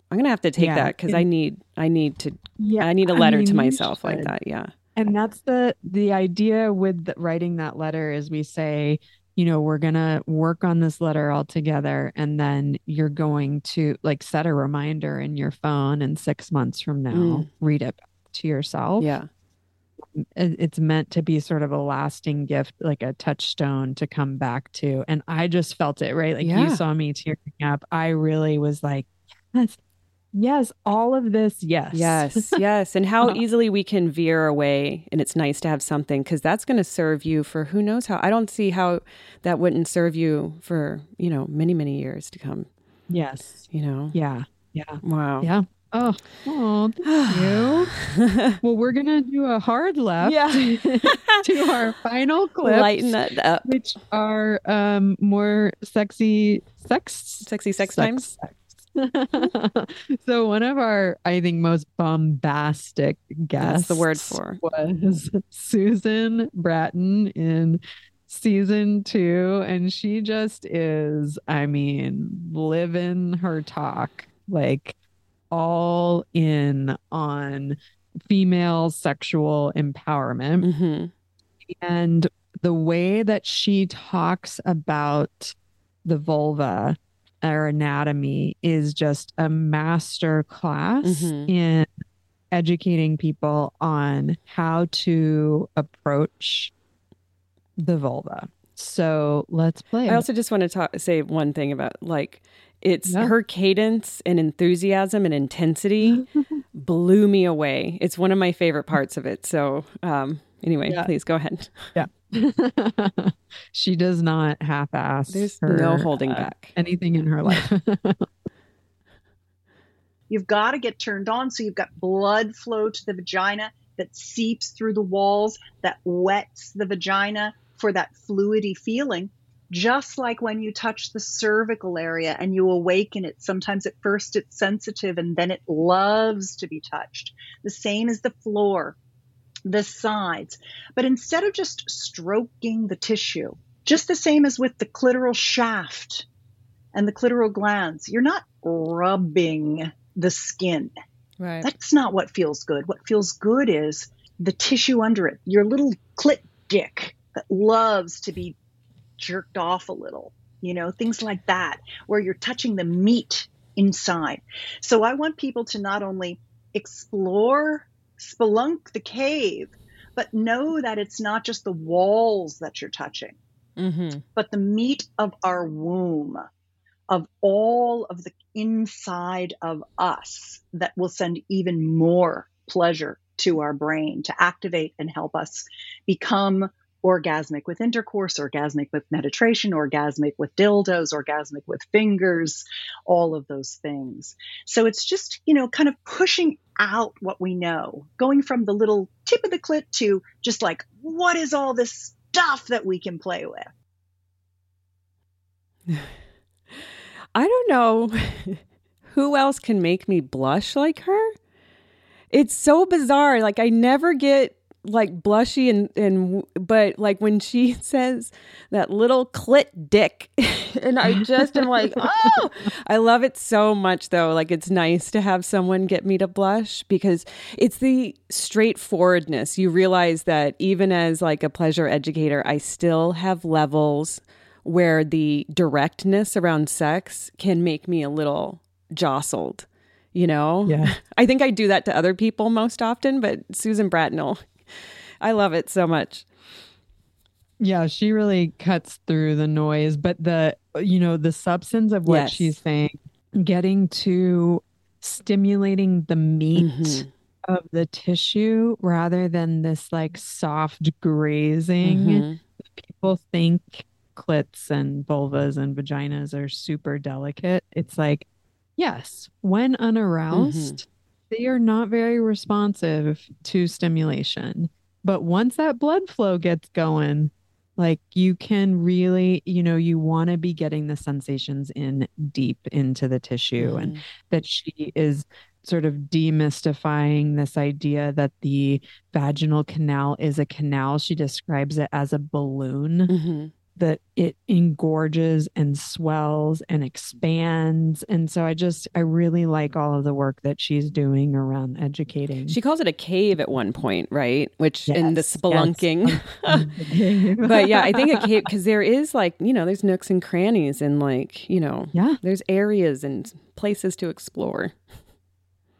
i'm gonna have to take Yeah. that because i need i need to Yeah. i need a letter mean, to myself like that yeah And that's the the idea with the, writing that letter is we say, you know, we're going to work on this letter all together and then you're going to like set a reminder in your phone and 6 months from now Mm. read it to yourself. yeah It's meant to be sort of a lasting gift, like a touchstone to come back to. And I just felt it, right? Like Yeah. you saw me tearing up. I really was like, yes, yes, all of this, yes. yes yes and how Uh, easily we can veer away and it's nice to have something because that's going to serve you for who knows how i don't see how that wouldn't serve you for you know many many years to come Yes. You know? Yeah. Yeah. Wow. Yeah. Oh, oh, thank you. well, we're gonna do a hard left Yeah. to our final clip, Lighten that up. which are um more sexy sex Sexy sex times. sex. so one of our, I think, most bombastic guests. That's the word for. was Susan Bratton in season two, and she just is, I mean, living her talk like all in on female sexual empowerment hmm and the way that she talks about the vulva or anatomy is just a master class Mhm. in educating people on how to approach the vulva. So let's play. I also just want to talk, say one thing about like it's Yeah. her cadence and enthusiasm and intensity blew me away. It's one of my favorite parts of it. So, um, anyway, Yeah. please go ahead. she does not half-ass. There's her, no holding uh, back. anything in her life. You've got to get turned on so you've got blood flow to the vagina that seeps through the walls, that wets the vagina for that fluidy feeling. Just like when you touch the cervical area and you awaken it, sometimes at first it's sensitive and then it loves to be touched. The same as the floor, the sides. But instead of just stroking the tissue, just the same as with the clitoral shaft and the clitoral glands, you're not rubbing the skin. Right. That's not what feels good. What feels good is the tissue under it, your little clit dick that loves to be jerked off a little, you know, things like that, where you're touching the meat inside. So I want people to not only explore, spelunk the cave, but know that it's not just the walls that you're touching Mm-hmm. but the meat of our womb, of all of the inside of us that will send even more pleasure to our brain to activate and help us become orgasmic with intercourse, orgasmic with penetration, orgasmic with dildos, orgasmic with fingers, all of those things. So it's just, you know, kind of pushing out what we know, going from the little tip of the clit to just like, what is all this stuff that we can play with? I don't know who else can make me blush like her. It's so bizarre. Like I never get like blushy and and but like when she says that little clit dick and I just am like, "Oh, I love it so much though. Like it's nice to have someone get me to blush because it's the straightforwardness. You realize that even as like a pleasure educator, I still have levels where the directness around sex can make me a little jostled, you know? Yeah. I think I do that to other people most often, but Susan Bratton, I love it so much. Yeah, she really cuts through the noise, but the you know, the substance of what Yes. she's saying, getting to stimulating the meat Mhm. of the tissue rather than this like soft grazing. Mhm. People think clits and vulvas and vaginas are super delicate. It's like, yes, when unaroused, they are not very responsive to stimulation. But once that blood flow gets going, like you can really, you know, you want to be getting the sensations in deep into the tissue. And that she is sort of demystifying this idea that the vaginal canal is a canal. She describes it as a balloon Mhm. That it engorges and swells and expands. And so I just, I really like all of the work that she's doing around educating. She calls it a cave at one point, right? Which in the Yes, yes. spelunking. but yeah, I think a cave because there is like, you know, there's nooks and crannies and like, you know, Yeah. there's areas and places to explore.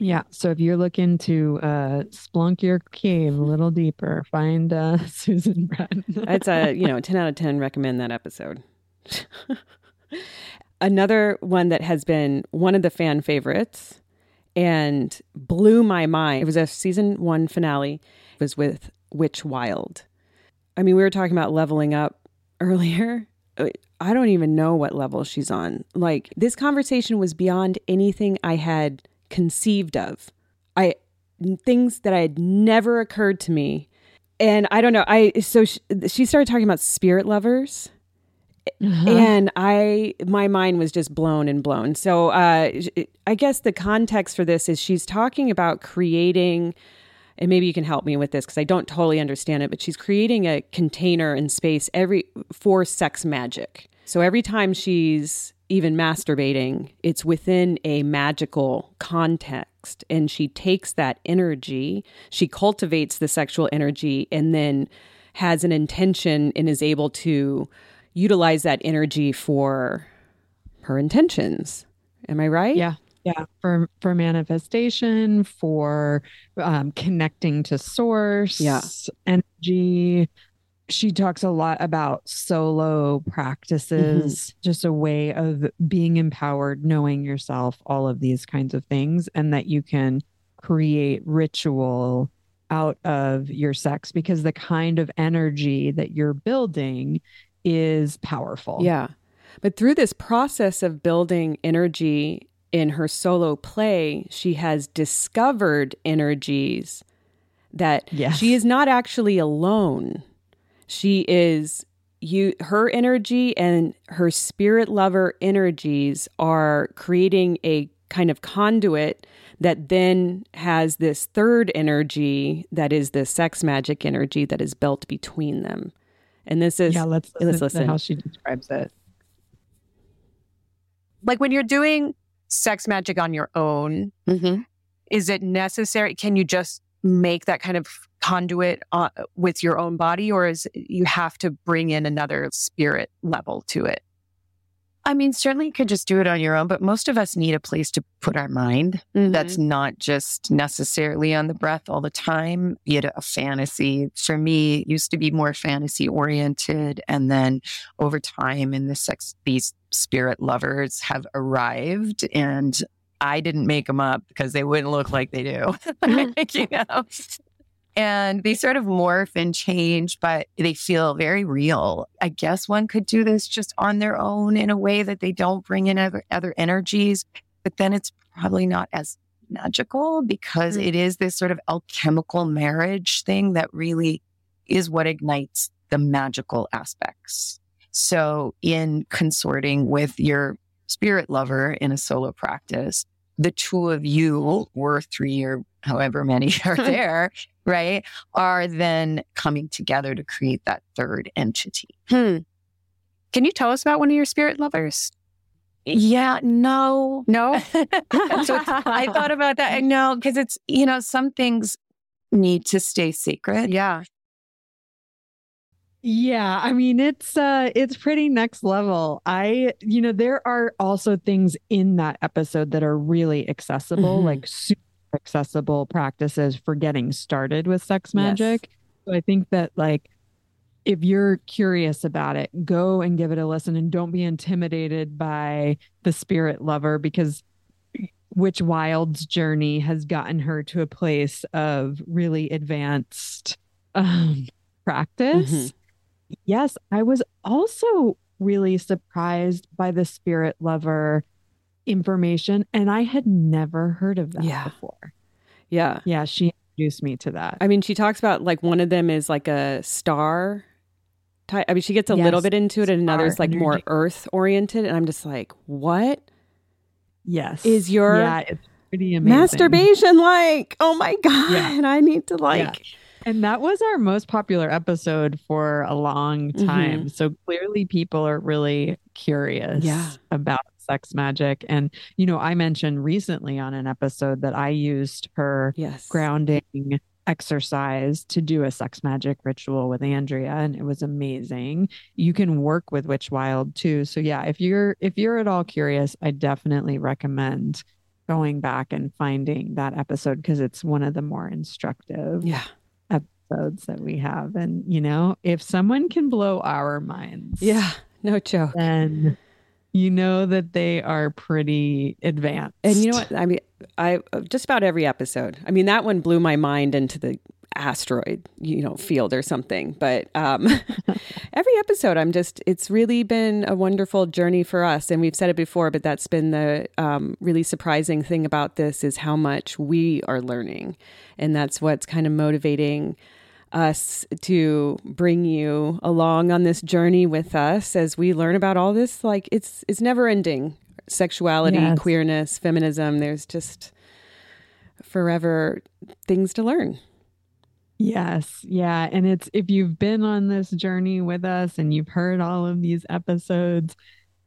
Yeah. So if you're looking to uh, splunk your cave a little deeper, find uh, Susan Bratton. It's a, you know, 10 out of 10 recommend that episode. Another one that has been one of the fan favorites and blew my mind. It was a season one finale. It was with Witch Wilde. I mean, we were talking about leveling up earlier. I don't even know what level she's on. Like this conversation was beyond anything I had conceived of. I things that I had never occurred to me. And I don't know. I so she, she started talking about spirit lovers. Uh-huh. And I, my mind was just blown and blown. So, uh, I guess the context for this is she's talking about creating, and maybe you can help me with this because I don't totally understand it. But she's creating a container in space every for sex magic. So every time she's even masturbating, it's within a magical context. And she takes that energy, she cultivates the sexual energy, and then has an intention and is able to utilize that energy for her intentions. Am I right? Yeah. Yeah, for for manifestation, for um, connecting to source, Yeah. energy. She talks a lot about solo mm-hmm. practices, just a way of being empowered, knowing yourself, all of these kinds of things, and that you can create ritual out of your sex because the kind of energy that you're building is powerful. Yeah. But through this process of building energy in her solo play, she has discovered energies that Yes. she is not actually alone. She is you her energy and her spirit lover energies are creating a kind of conduit that then has this third energy that is the sex magic energy that is built between them. And this is yeah, let's listen, let's to listen. how she describes it. like when you're doing sex magic on your own, Mhm. is it necessary? Can you just make that kind of conduit uh, with your own body, or is you have to bring in another spirit level to it? I mean, certainly you could just do it on your own, but most of us need a place to put our mind that's not just necessarily on the breath all the time, be it a fantasy. For me, it used to be more fantasy oriented. And then over time in the sex, these spirit lovers have arrived and I didn't make them up because they wouldn't look like they do. you know? And they sort of morph and change, but they feel very real. I guess one could do this just on their own in a way that they don't bring in other, other energies, but then it's probably not as magical because hmm. it is this sort of alchemical marriage thing that really is what ignites the magical aspects. So in consorting with your spirit lover in a solo practice, the two of you or three or however many are there, right, are then coming together to create that third entity. Hmm. Can you tell us about one of your spirit lovers? Yeah, no. No. so I thought about that. No, because it's, you know, some things need to stay secret. Yeah. Yeah, I mean it's uh it's pretty next level. I you know there are also things in that episode that are really accessible, Mhm. like super accessible practices for getting started with sex Yes. magic. So I think that like if you're curious about it, go and give it a listen and don't be intimidated by the spirit lover because Witch Wilde's journey has gotten her to a place of really advanced um, practice. Mhm. Yes, I was also really surprised by the spirit lover information, and I had never heard of that Yeah. before. Yeah. Yeah, she introduced me to that. I mean, she talks about like one of them is like a star type. I mean, she gets a little bit into it, and another is star like more earth oriented. And I'm just like, what yes, is your yeah, it's pretty amazing. masturbation like? Oh my God. Yeah. I need to like, And that was our most popular episode for a long mm-hmm. time. So clearly people are really curious Yeah. about sex magic. And, you know, I mentioned recently on an episode that I used her yes. grounding exercise to do a sex magic ritual with Andrea and it was amazing. You can work with Witch Wilde too. So yeah, if you're if you're at all curious, I definitely recommend going back and finding that episode because it's one of the more instructive Yeah. Episodes that we have. And you know, if someone can blow our minds, Yeah. No joke. then you know that they are pretty advanced. And you know what? I mean, I just about every episode. I mean, that one blew my mind into the asteroid, you know, field or something. But um, every episode, I'm just, it's really been a wonderful journey for us. And we've said it before, but that's been the um, really surprising thing about this is how much we are learning. And that's what's kind of motivating us to bring you along on this journey with us as we learn about all this like it's it's never ending sexuality Yes. queerness feminism there's just forever things to learn Yes. Yeah. And it's if you've been on this journey with us and you've heard all of these episodes,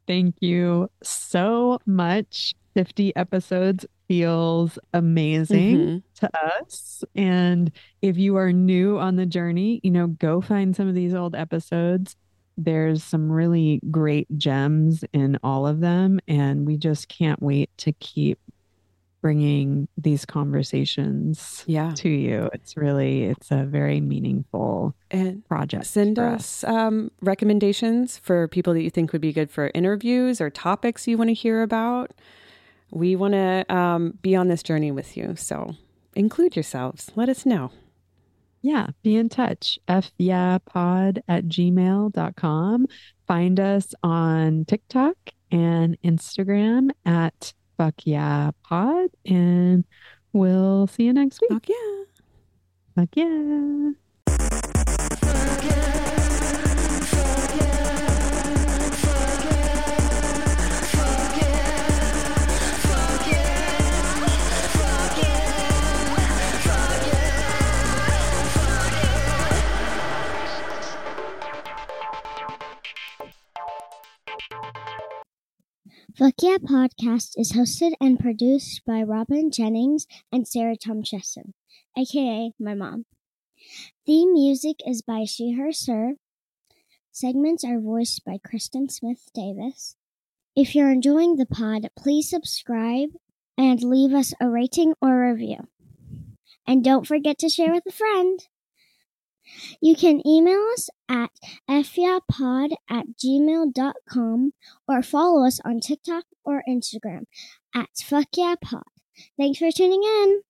thank you so much. 50 episodes feels amazing Mhm. to us. And if you are new on the journey, you know, go find some of these old episodes. There's some really great gems in all of them. And we just can't wait to keep bringing these conversations yeah to you. It's really it's a very meaningful and project. send for us um, recommendations for people that you think would be good for interviews or topics you want to hear about we want to um, be on this journey with you so include yourselves let us know Yeah, be in touch. fyeahpod at gmail.com. Find us on TikTok and Instagram at fuck yeah pod. And we'll see you next week. Fuck yeah. Fuck yeah. Fuck Yeah Podcast is hosted and produced by Robin Jennings and Sarah Tom Chesson, aka my mom. Theme music is by She Her Sir. Segments are voiced by Kristen Smith Davis. If you're enjoying the pod, please subscribe and leave us a rating or review. And don't forget to share with a friend. You can email us at fyeahpod at gmail.com or follow us on TikTok or Instagram at fuckyeahpod. Thanks for tuning in.